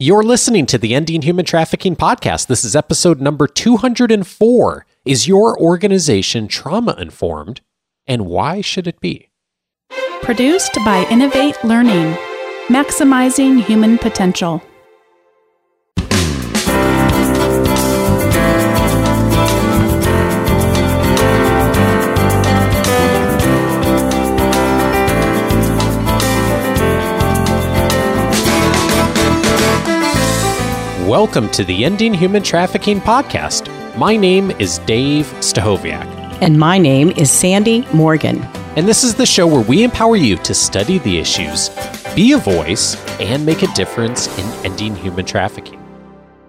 You're listening to the Ending Human Trafficking podcast. This is episode number 204. Is your organization trauma informed? And why should it be? Produced by Innovate Learning, maximizing human potential. Welcome to the Ending Human Trafficking podcast. My name is Dave Stachowiak. And my name is Sandy Morgan. And this is the show where we empower you to study the issues, be a voice, and make a difference in ending human trafficking.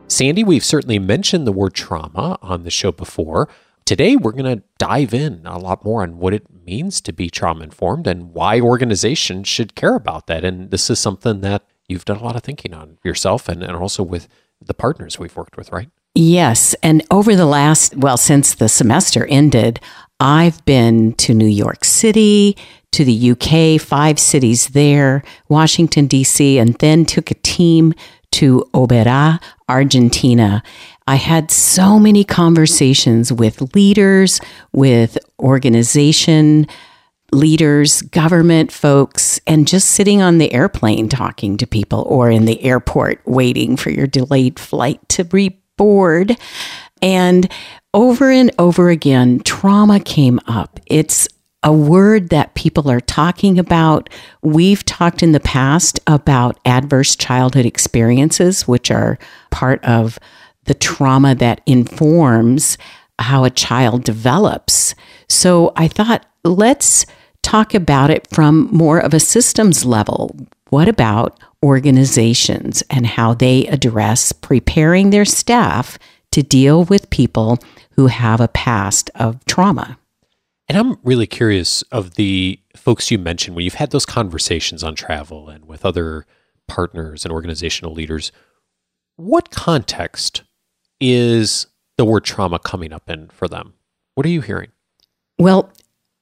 Sandy, we've certainly mentioned the word trauma on the show before. Today, we're going to dive in a lot more on what it means to be trauma informed and why organizations should care about that. And this is something that you've done a lot of thinking on yourself and, and also with the partners we've worked with, right? Yes. And over the last, well, since the semester ended, I've been to New York City, to the UK, five cities there, Washington, D.C., and then took a team to Oberá, Argentina. I had so many conversations with leaders, with organization leaders, government folks, and just sitting on the airplane talking to people or in the airport waiting for your delayed flight to reboard. And over and over again, trauma came up. It's a word that people are talking about. We've talked in the past about adverse childhood experiences, which are part of the trauma that informs how a child develops. So I thought, let's talk about it from more of a systems level. What about organizations and how they address preparing their staff to deal with people who have a past of trauma? And I'm really curious of the folks you mentioned when you've had those conversations on travel and with other partners and organizational leaders. What context is the word trauma coming up in for them? What are you hearing? Well,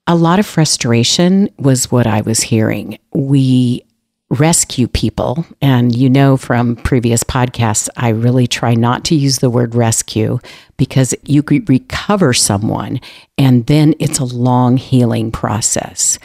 a lot of frustration was what I was hearing. We rescue people. And you know from previous podcasts, I really try not to use the word rescue because you could recover someone and then it's a long healing process.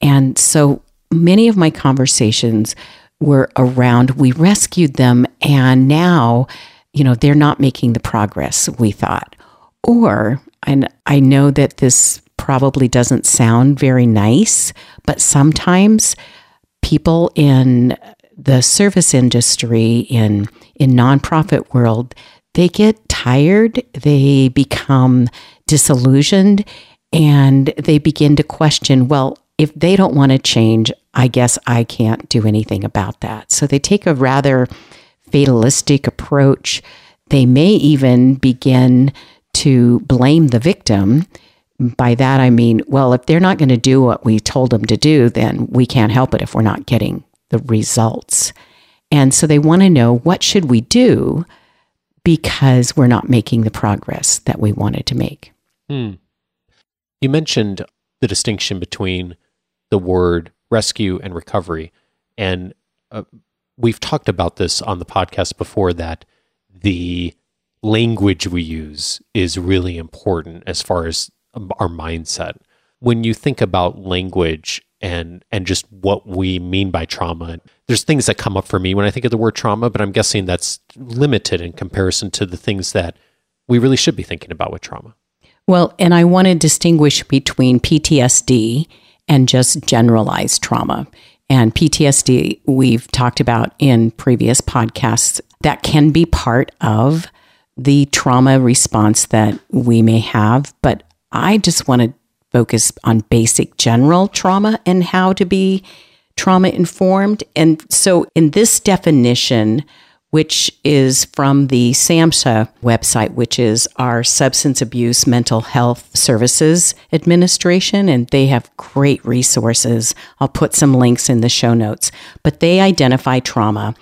And so many of my conversations were around we rescued them and now, you know, they're not making the progress we thought. Or, and I know that this probably doesn't sound very nice, but sometimes people in the service industry in in nonprofit world they get tired they become disillusioned and they begin to question well if they don't want to change i guess i can't do anything about that. So they take a rather fatalistic approach. They may even begin to blame the victim by that, I mean, well, if they're not going to do what we told them to do, then we can't help it if we're not getting the results. And so they want to know what should we do because we're not making the progress that we wanted to make. Hmm. You mentioned the distinction between the word rescue and recovery. And uh, we've talked about this on the podcast before that the language we use is really important as far as our mindset. When you think about language and and just what we mean by trauma, there's things that come up for me when I think of the word trauma, but I'm guessing that's limited in comparison to the things that we really should be thinking about with trauma. Well, and I want to distinguish between PTSD and just generalized trauma. And PTSD, we've talked about in previous podcasts, that can be part of the trauma response that we may have. But I just want to focus on basic general trauma and how to be trauma informed. And so, in this definition, which is from the SAMHSA website, which is our Substance Abuse Mental Health Services Administration, and they have great resources. I'll put some links in the show notes. But they identify trauma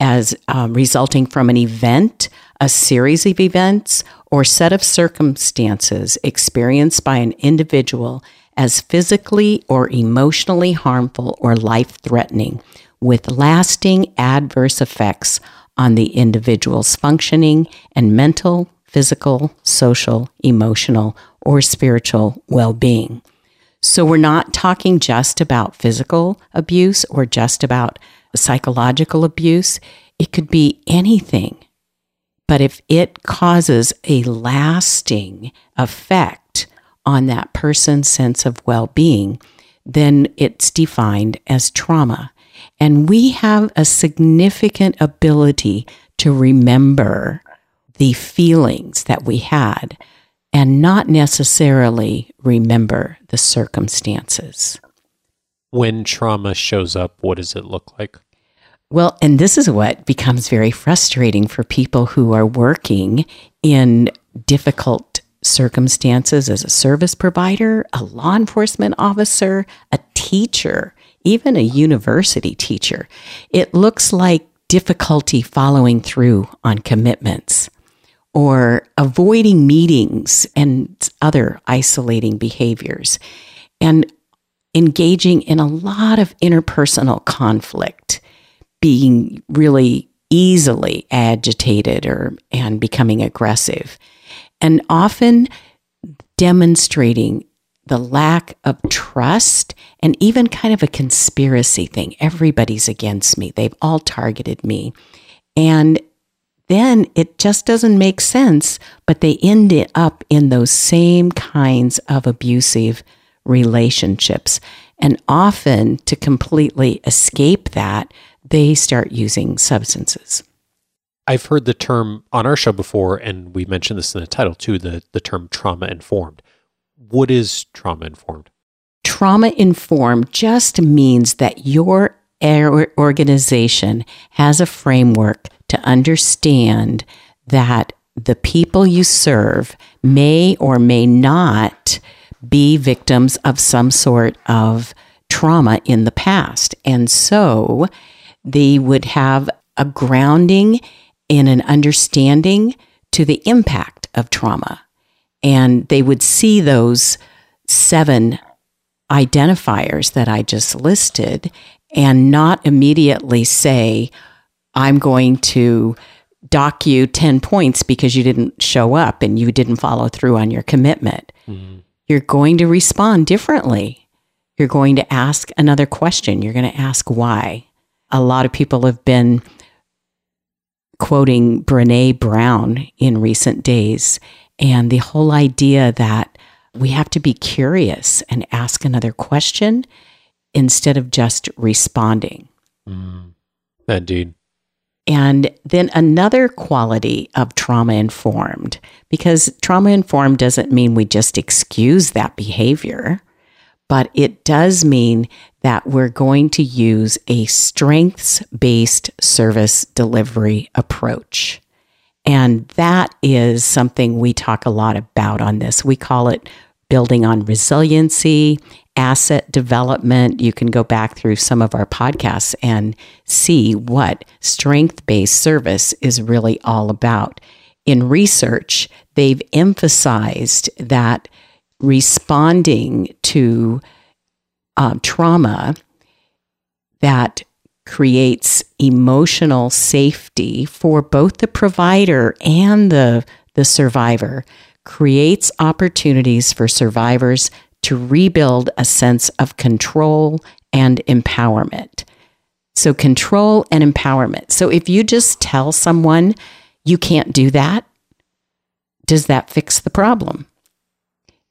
as um, resulting from an event, a series of events, or set of circumstances experienced by an individual as physically or emotionally harmful or life threatening, with lasting adverse effects on the individual's functioning and mental, physical, social, emotional, or spiritual well being. So we're not talking just about physical abuse or just about psychological abuse. It could be anything. But if it causes a lasting effect on that person's sense of well being, then it's defined as trauma. And we have a significant ability to remember the feelings that we had and not necessarily remember the circumstances. When trauma shows up, what does it look like? Well, and this is what becomes very frustrating for people who are working in difficult circumstances as a service provider, a law enforcement officer, a teacher, even a university teacher. It looks like difficulty following through on commitments or avoiding meetings and other isolating behaviors, and engaging in a lot of interpersonal conflict, being really easily agitated or and becoming aggressive, and often demonstrating the lack of trust and even kind of a conspiracy thing. Everybody's against me. They've all targeted me. And then it just doesn't make sense, but they end up in those same kinds of abusive relationships. And often, to completely escape that, they start using substances. I've heard the term on our show before, and we mentioned this in the title too the, the term trauma informed. What is trauma informed? Trauma informed just means that your organization has a framework to understand that the people you serve may or may not be victims of some sort of trauma in the past. And so they would have a grounding in an understanding to the impact of trauma. And they would see those seven identifiers that I just listed and not immediately say, I'm going to dock you 10 points because you didn't show up and you didn't follow through on your commitment. Mm-hmm. You're going to respond differently. You're going to ask another question. You're going to ask why. A lot of people have been quoting Brene Brown in recent days and the whole idea that we have to be curious and ask another question instead of just responding. Mm, indeed. And then another quality of trauma informed, because trauma informed doesn't mean we just excuse that behavior, but it does mean that we're going to use a strengths based service delivery approach. And that is something we talk a lot about on this. We call it building on resiliency asset development. You can go back through some of our podcasts and see what strength based service is really all about. In research, they've emphasized that responding to uh, trauma that creates emotional safety for both the provider and the, the survivor creates opportunities for survivors to rebuild a sense of control and empowerment. So, control and empowerment. So, if you just tell someone you can't do that, does that fix the problem?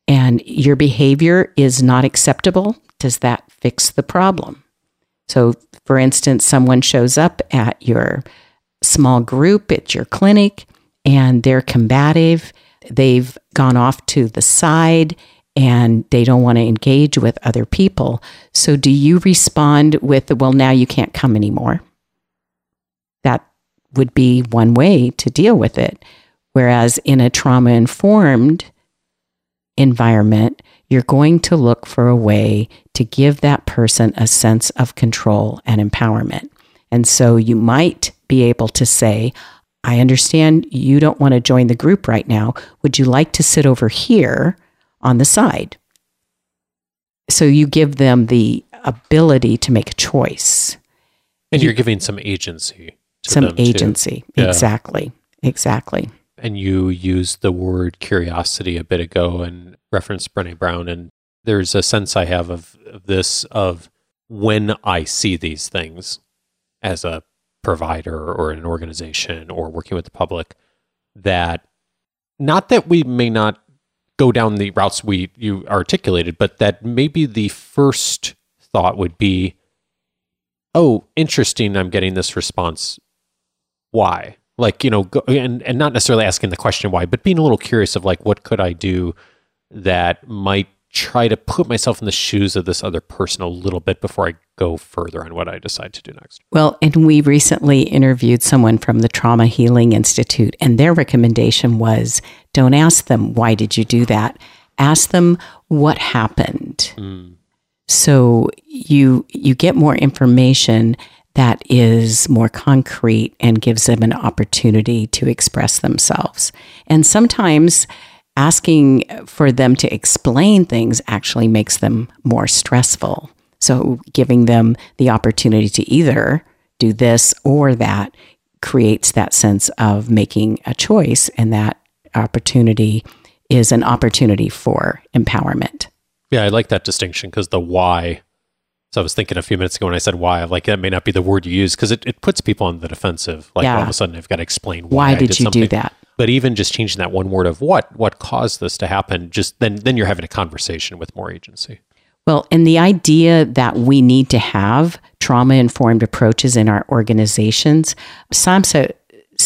And your behavior is not acceptable, does that fix the problem? So, for instance, someone shows up at your small group, at your clinic, and they're combative. They've gone off to the side and they don't want to engage with other people. So, do you respond with, well, now you can't come anymore? That would be one way to deal with it. Whereas in a trauma informed environment, you're going to look for a way to give that person a sense of control and empowerment. And so you might be able to say, I understand you don't want to join the group right now. Would you like to sit over here on the side. So you give them the ability to make a choice. And you're giving some agency. to some agency. Yeah. Exactly. Exactly. And you used the word curiosity a bit ago and referenced Brene Brown. And there's a sense I have of, of this of when I see these things as a provider or an organization or working with the public, that not that we may not go down the routes we you articulated, but that maybe the first thought would be, oh, interesting, I'm getting this response. Why? Like, you know, go, and, and not necessarily asking the question why, but being a little curious of like, what could I do that might try to put myself in the shoes of this other person a little bit before I go further on what I decide to do next. Well, and we recently interviewed someone from the Trauma Healing Institute, and their recommendation was don't ask them, why did you do that? Ask them what happened. Mm. So you you get more information that is more concrete and gives them an opportunity to express themselves. And sometimes asking for them to explain things actually makes them more stressful. So giving them the opportunity to either do this or that creates that sense of making a choice and that opportunity is an opportunity for empowerment. Yeah, I like that distinction because the why. So I was thinking a few minutes ago when I said why, like that may not be the word you use because it, it puts people on the defensive. Like all of a sudden I've got to explain why, Why I did you do that? But even just changing that one word of what what caused this to happen, just then then you're having a conversation with more agency. Well, and the idea that we need to have trauma informed approaches in our organizations, SAMHSA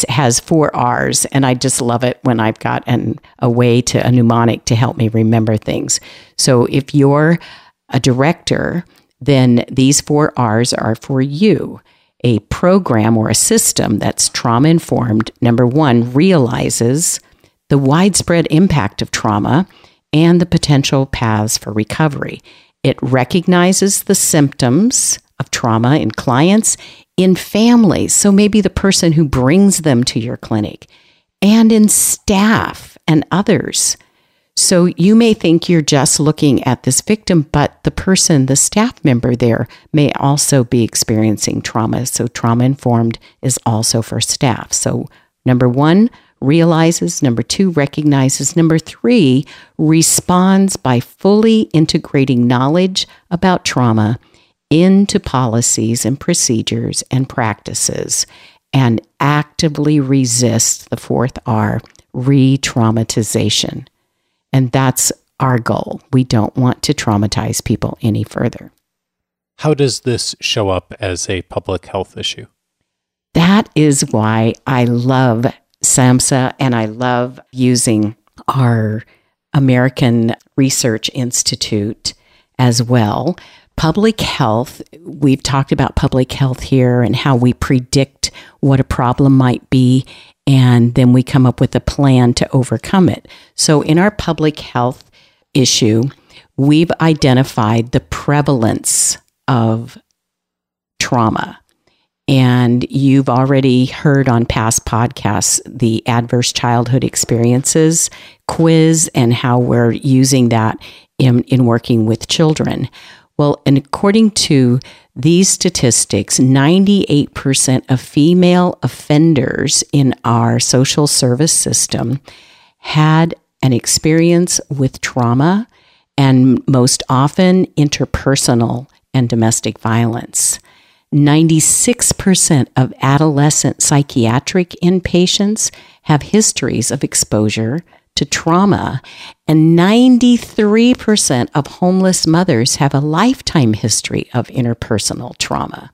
has four R's, and I just love it when I've got an, a way to a mnemonic to help me remember things. So if you're a director, then these four R's are for you. A program or a system that's trauma informed, number one, realizes the widespread impact of trauma and the potential paths for recovery. It recognizes the symptoms of trauma in clients, in families, so maybe the person who brings them to your clinic, and in staff and others. So you may think you're just looking at this victim, but the person, the staff member there, may also be experiencing trauma. So trauma informed is also for staff. So number one, realizes. Number two, recognizes. Number three, responds by fully integrating knowledge about trauma into policies and procedures and practices and actively resists the fourth R, re traumatization. And that's our goal. We don't want to traumatize people any further. How does this show up as a public health issue? That is why I love SAMHSA and I love using our American Research Institute as well. Public health, we've talked about public health here and how we predict what a problem might be, and then we come up with a plan to overcome it. So, in our public health issue, we've identified the prevalence of trauma. And you've already heard on past podcasts the adverse childhood experiences quiz and how we're using that in, in working with children. Well, and according to these statistics, 98% of female offenders in our social service system had an experience with trauma and most often interpersonal and domestic violence. 96% of adolescent psychiatric inpatients have histories of exposure to trauma, and 93% of homeless mothers have a lifetime history of interpersonal trauma.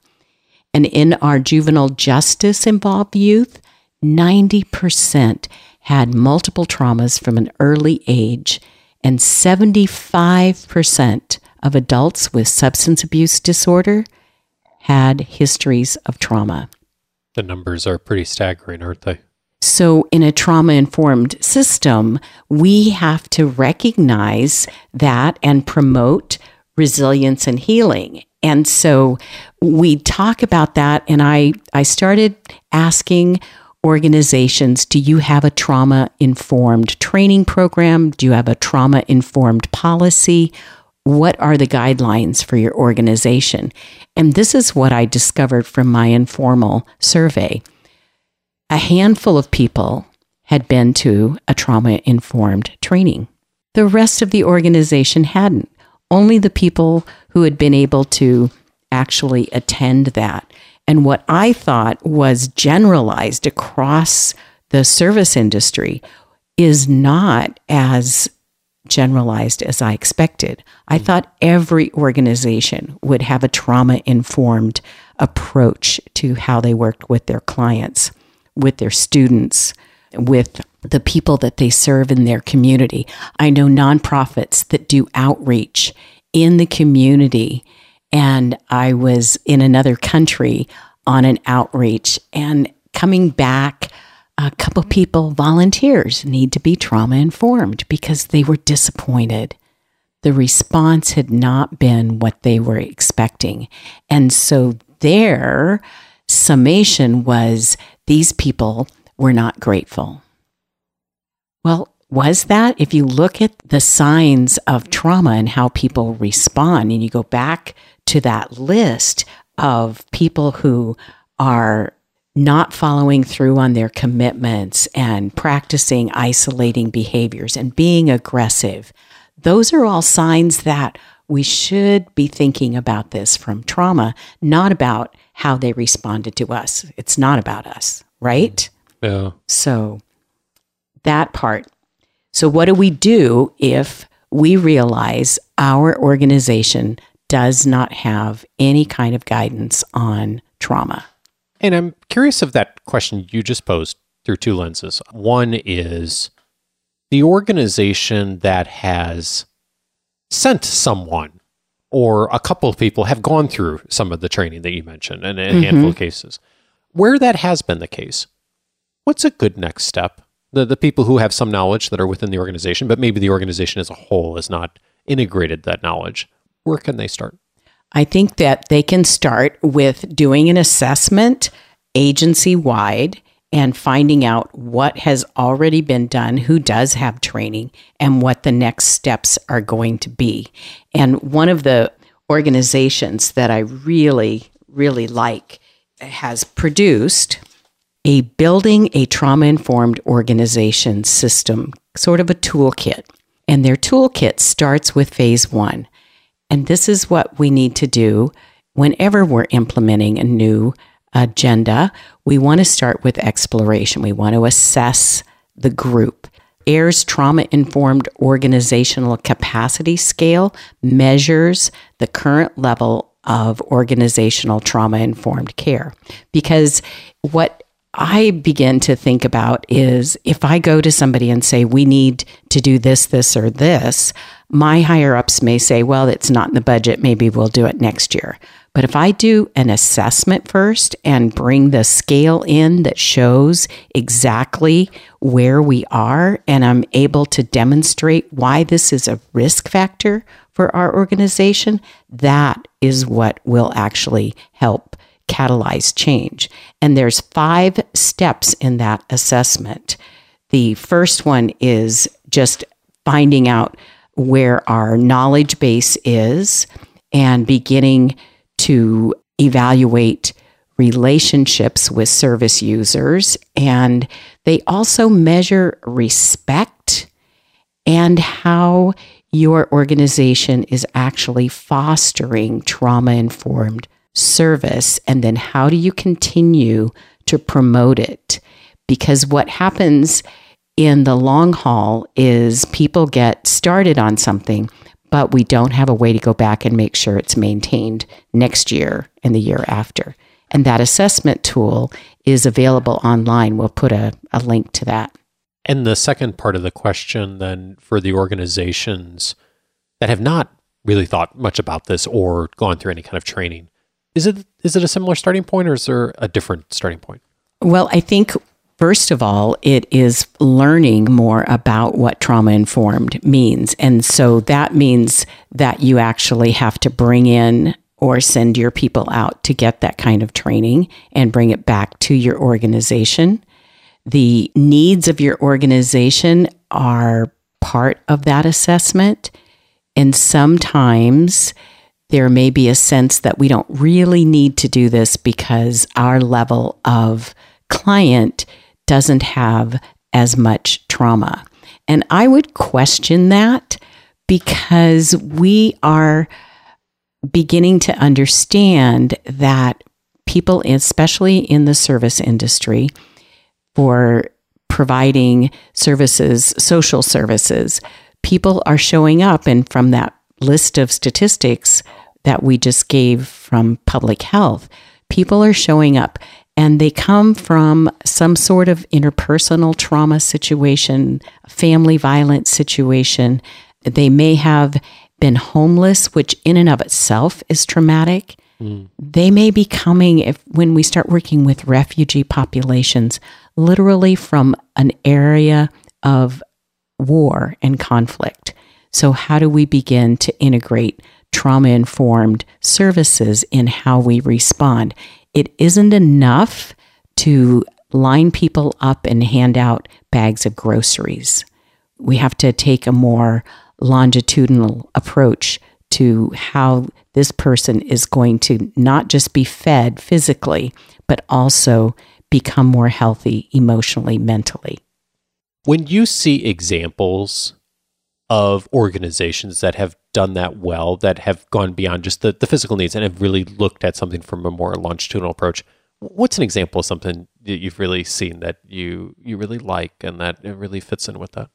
And in our juvenile justice involved youth, 90% had multiple traumas from an early age, and 75% of adults with substance abuse disorder had histories of trauma. The numbers are pretty staggering, aren't they? So, in a trauma informed system, we have to recognize that and promote resilience and healing. And so we talk about that. And I, I started asking organizations do you have a trauma informed training program? Do you have a trauma informed policy? what are the guidelines for your organization? And this is what I discovered from my informal survey. A handful of people had been to a trauma informed training. The rest of the organization hadn't. Only the people who had been able to actually attend that. And what I thought was generalized across the service industry is not as generalized as I expected. I mm. thought every organization would have a trauma informed approach to how they worked with their clients, with their students, with the people that they serve in their community. I know nonprofits that do outreach in the community. And I was in another country on an outreach and coming back. A couple people, volunteers, need to be trauma informed because they were disappointed. The response had not been what they were expecting. And so their summation was these people were not grateful. Well, was that? If you look at the signs of trauma and how people respond, and you go back to that list of people who are not following through on their commitments and practicing isolating behaviors and being aggressive, those are all signs that we should be thinking about this from trauma, not about how they responded to us. It's not about us, right? Mm. Yeah. So that part. So, what do we do if we realize our organization does not have any kind of guidance on trauma? And I'm curious of that question you just posed through two lenses. One is the organization that has sent someone or a couple of people have gone through some of the training that you mentioned in a mm-hmm. handful of cases. Where that has been the case, what's a good next step? The, the people who have some knowledge that are within the organization, but maybe the organization as a whole has not integrated that knowledge. Where can they start? I think that they can start with doing an assessment agency wide and finding out what has already been done, who does have training, and what the next steps are going to be. And one of the organizations that I really, really like has produced a building a trauma informed organization system, sort of a toolkit. And their toolkit starts with phase one. And this is what we need to do whenever we're implementing a new agenda. We want to start with exploration. We want to assess the group. AIR's trauma informed organizational capacity scale measures the current level of organizational trauma informed care. Because what I begin to think about is if I go to somebody and say, we need to do this, this, or this, my higher ups may say, well, it's not in the budget. Maybe we'll do it next year. But if I do an assessment first and bring the scale in that shows exactly where we are, and I'm able to demonstrate why this is a risk factor for our organization, that is what will actually help catalyze change. And there's five steps in that assessment. The first one is just finding out where our knowledge base is and beginning to evaluate relationships with service users. And they also measure respect and how your organization is actually fostering trauma informed service and then how do you continue to promote it? Because what happens in the long haul is people get started on something, but we don't have a way to go back and make sure it's maintained next year and the year after. And that assessment tool is available online. We'll put a, a link to that. And the second part of the question, then, for the organizations that have not really thought much about this or gone through any kind of training, is it is it a similar starting point or is there a different starting point? Well, I think First of all, it is learning more about what trauma informed means. And so that means that you actually have to bring in or send your people out to get that kind of training and bring it back to your organization. The needs of your organization are part of that assessment And sometimes there may be a sense that we don't really need to do this because our level of client doesn't have as much trauma. And I would question that because we are beginning to understand that people, especially in the service industry, for providing services, social services, people are showing up. And from that list of statistics that we just gave from public health, people are showing up and they come from some sort of interpersonal trauma situation, family violence situation. They may have been homeless, which in and of itself is traumatic. Mm. They may be coming if when we start working with refugee populations, literally from an area of war and conflict. So, how do we begin to integrate trauma informed services in how we respond? It isn't enough to line people up and hand out bags of groceries. We have to take a more longitudinal approach to how this person is going to not just be fed physically, but also become more healthy emotionally, mentally. When you see examples of organizations that have done that well, that have gone beyond just the, the physical needs and have really looked at something from a more longitudinal approach, what's an example of something that you've really seen that you you really like and that it really fits in with that?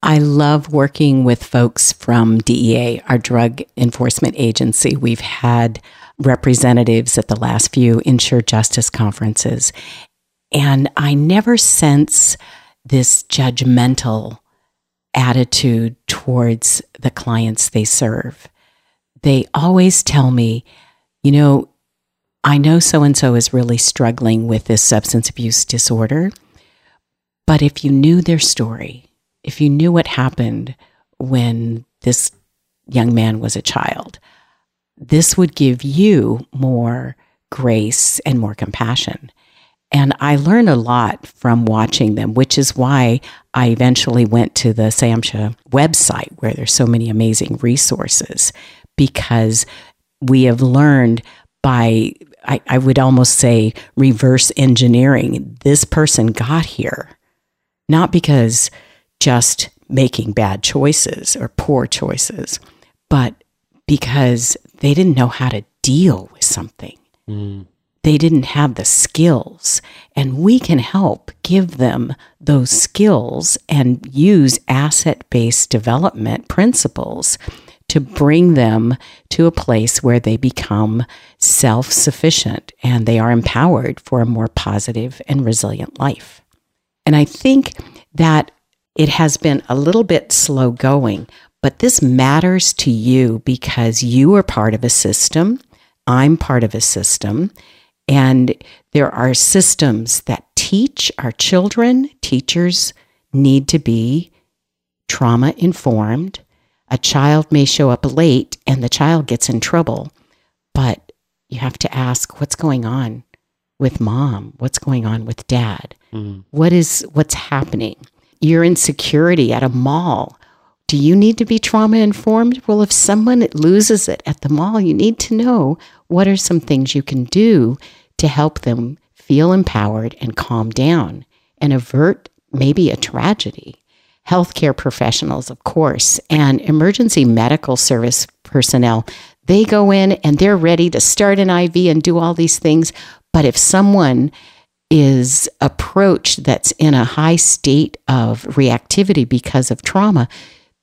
I love working with folks from DEA, our drug enforcement agency. We've had representatives at the last few Ensure Justice conferences. And I never sense this judgmental attitude towards the clients they serve. They always tell me, you know, I know so and so is really struggling with this substance abuse disorder, but if you knew their story, if you knew what happened when this young man was a child, this would give you more grace and more compassion. And I learned a lot from watching them, which is why I eventually went to the SAMHSA website where there's so many amazing resources because we have learned by, I, I would almost say, reverse engineering. This person got here not because just making bad choices or poor choices, but because they didn't know how to deal with something. Mm. They didn't have the skills, and we can help give them those skills and use asset based development principles to bring them to a place where they become self sufficient and they are empowered for a more positive and resilient life. And I think that it has been a little bit slow going, but this matters to you because you are part of a system. I'm part of a system. And there are systems that teach our children. Teachers need to be trauma informed. A child may show up late and the child gets in trouble, but you have to ask what's going on with mom? What's going on with dad? Mm. What is what's happening? Your insecurity at a mall. Do you need to be trauma informed? Well, if someone loses it at the mall, you need to know what are some things you can do to help them feel empowered and calm down and avert maybe a tragedy. Healthcare professionals, of course, and emergency medical service personnel, they go in and they're ready to start an IV and do all these things. But if someone is approached that's in a high state of reactivity because of trauma,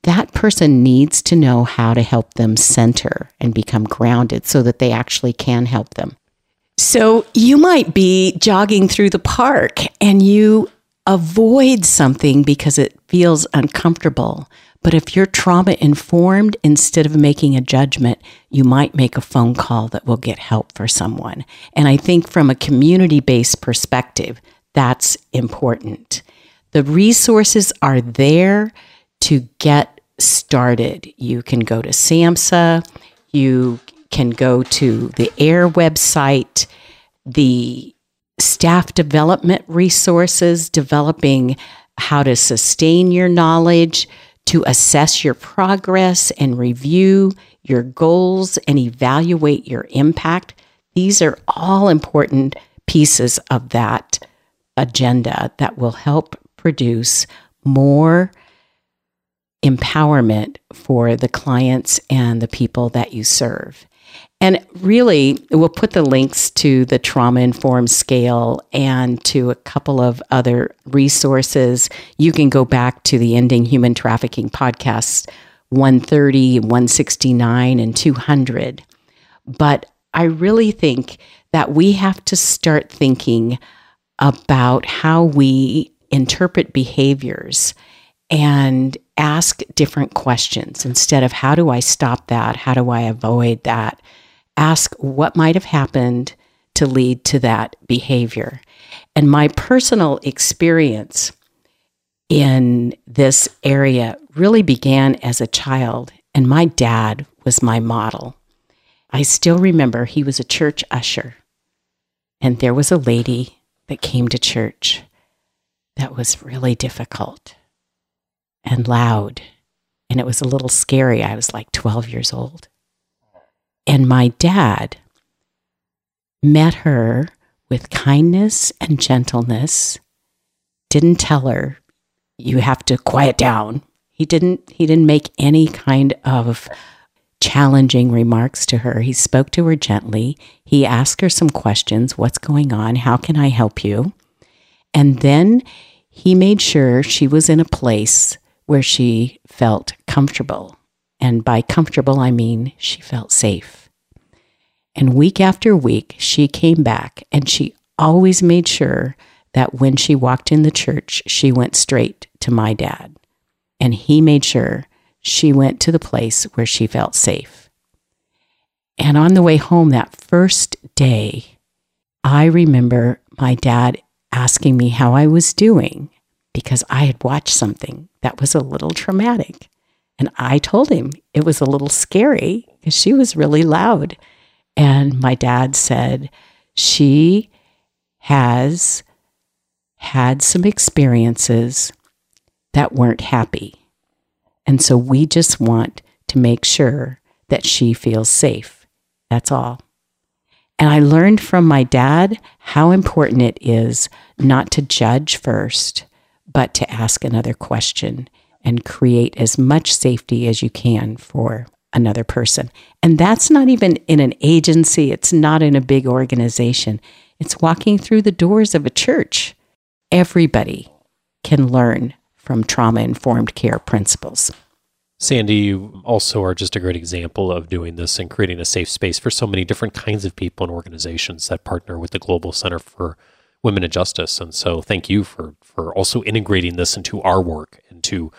that person needs to know how to help them center and become grounded so that they actually can help them. So you might be jogging through the park and you avoid something because it feels uncomfortable. But if you're trauma informed, instead of making a judgment, you might make a phone call that will get help for someone. And I think from a community based perspective, that's important. The resources are there to get started. You can go to SAMHSA, you can go to the AIR website, the staff development resources, developing how to sustain your knowledge, to assess your progress and review your goals and evaluate your impact. These are all important pieces of that agenda that will help produce more empowerment for the clients and the people that you serve. And really, we'll put the links to the trauma informed scale and to a couple of other resources. You can go back to the Ending Human Trafficking podcast 130, 169, and 200. But I really think that we have to start thinking about how we interpret behaviors and ask different questions instead of how do I stop that? How do I avoid that? Ask what might have happened to lead to that behavior. And my personal experience in this area really began as a child, and my dad was my model. I still remember he was a church usher, and there was a lady that came to church that was really difficult and loud. And it was a little scary. I was like 12 years old. And my dad met her with kindness and gentleness, didn't tell her, you have to quiet down. He didn't he didn't make any kind of challenging remarks to her. He spoke to her gently. He asked her some questions, what's going on? How can I help you? And then he made sure she was in a place where she felt comfortable. And by comfortable, I mean she felt safe. And week after week, she came back and she always made sure that when she walked in the church, she went straight to my dad. And he made sure she went to the place where she felt safe. And on the way home that first day, I remember my dad asking me how I was doing because I had watched something that was a little traumatic. And I told him it was a little scary because she was really loud. And my dad said, She has had some experiences that weren't happy. And so we just want to make sure that she feels safe. That's all. And I learned from my dad how important it is not to judge first, but to ask another question and create as much safety as you can for another person. And that's not even in an agency, it's not in a big organization. It's walking through the doors of a church. Everybody can learn from trauma informed care principles. Sandy, you also are just a great example of doing this and creating a safe space for so many different kinds of people and organizations that partner with the Global Center for Women and Justice. And so thank you for for also integrating this into our work, into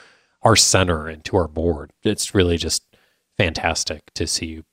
our center, into our board. It's really just fantastic to see you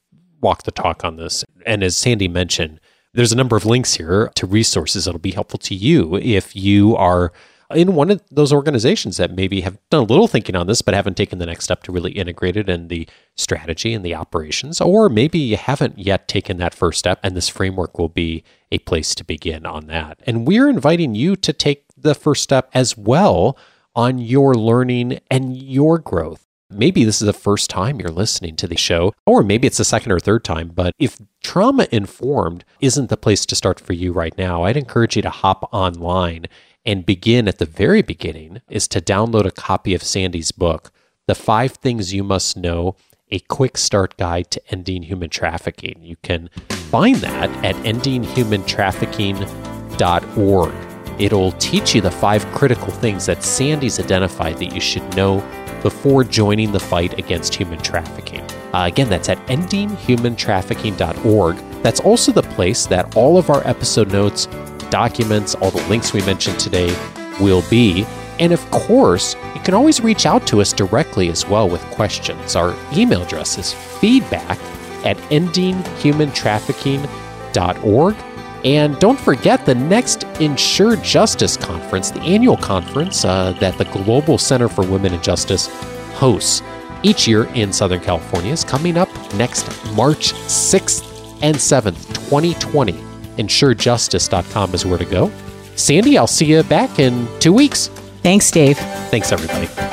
walk the talk on this. And as Sandy mentioned, there's a number of links here to resources that'll be helpful to you if you are in one of those organizations that maybe have done a little thinking on this, but haven't taken the next step to really integrate it in the strategy and the operations, or maybe you haven't yet taken that first step, and this framework will be a place to begin on that. And we're inviting you to take the first step as well on your learning and your growth. Maybe this is the first time you're listening to the show, or maybe it's the second or third time. But if trauma informed isn't the place to start for you right now, I'd encourage you to hop online and begin at the very beginning is to download a copy of Sandy's book, The Five Things You Must Know A Quick Start Guide to Ending Human Trafficking. You can find that at endinghumantrafficking.org. It'll teach you the five critical things that Sandy's identified that you should know before joining the fight against human trafficking. Uh, again, that's at endinghumantrafficking.org. That's also the place that all of our episode notes documents, all the links we mentioned today will be. And of course, you can always reach out to us directly as well with questions. Our email address is feedback at endinghumantrafficking.org. And don't forget the next Ensure Justice Conference, the annual conference uh, that the Global Center for Women and Justice hosts each year in Southern California, is coming up next March 6th and 7th, 2020 ensurejustice.com is where to go. Sandy, I'll see you back in two weeks. Thanks, Dave. Thanks, everybody.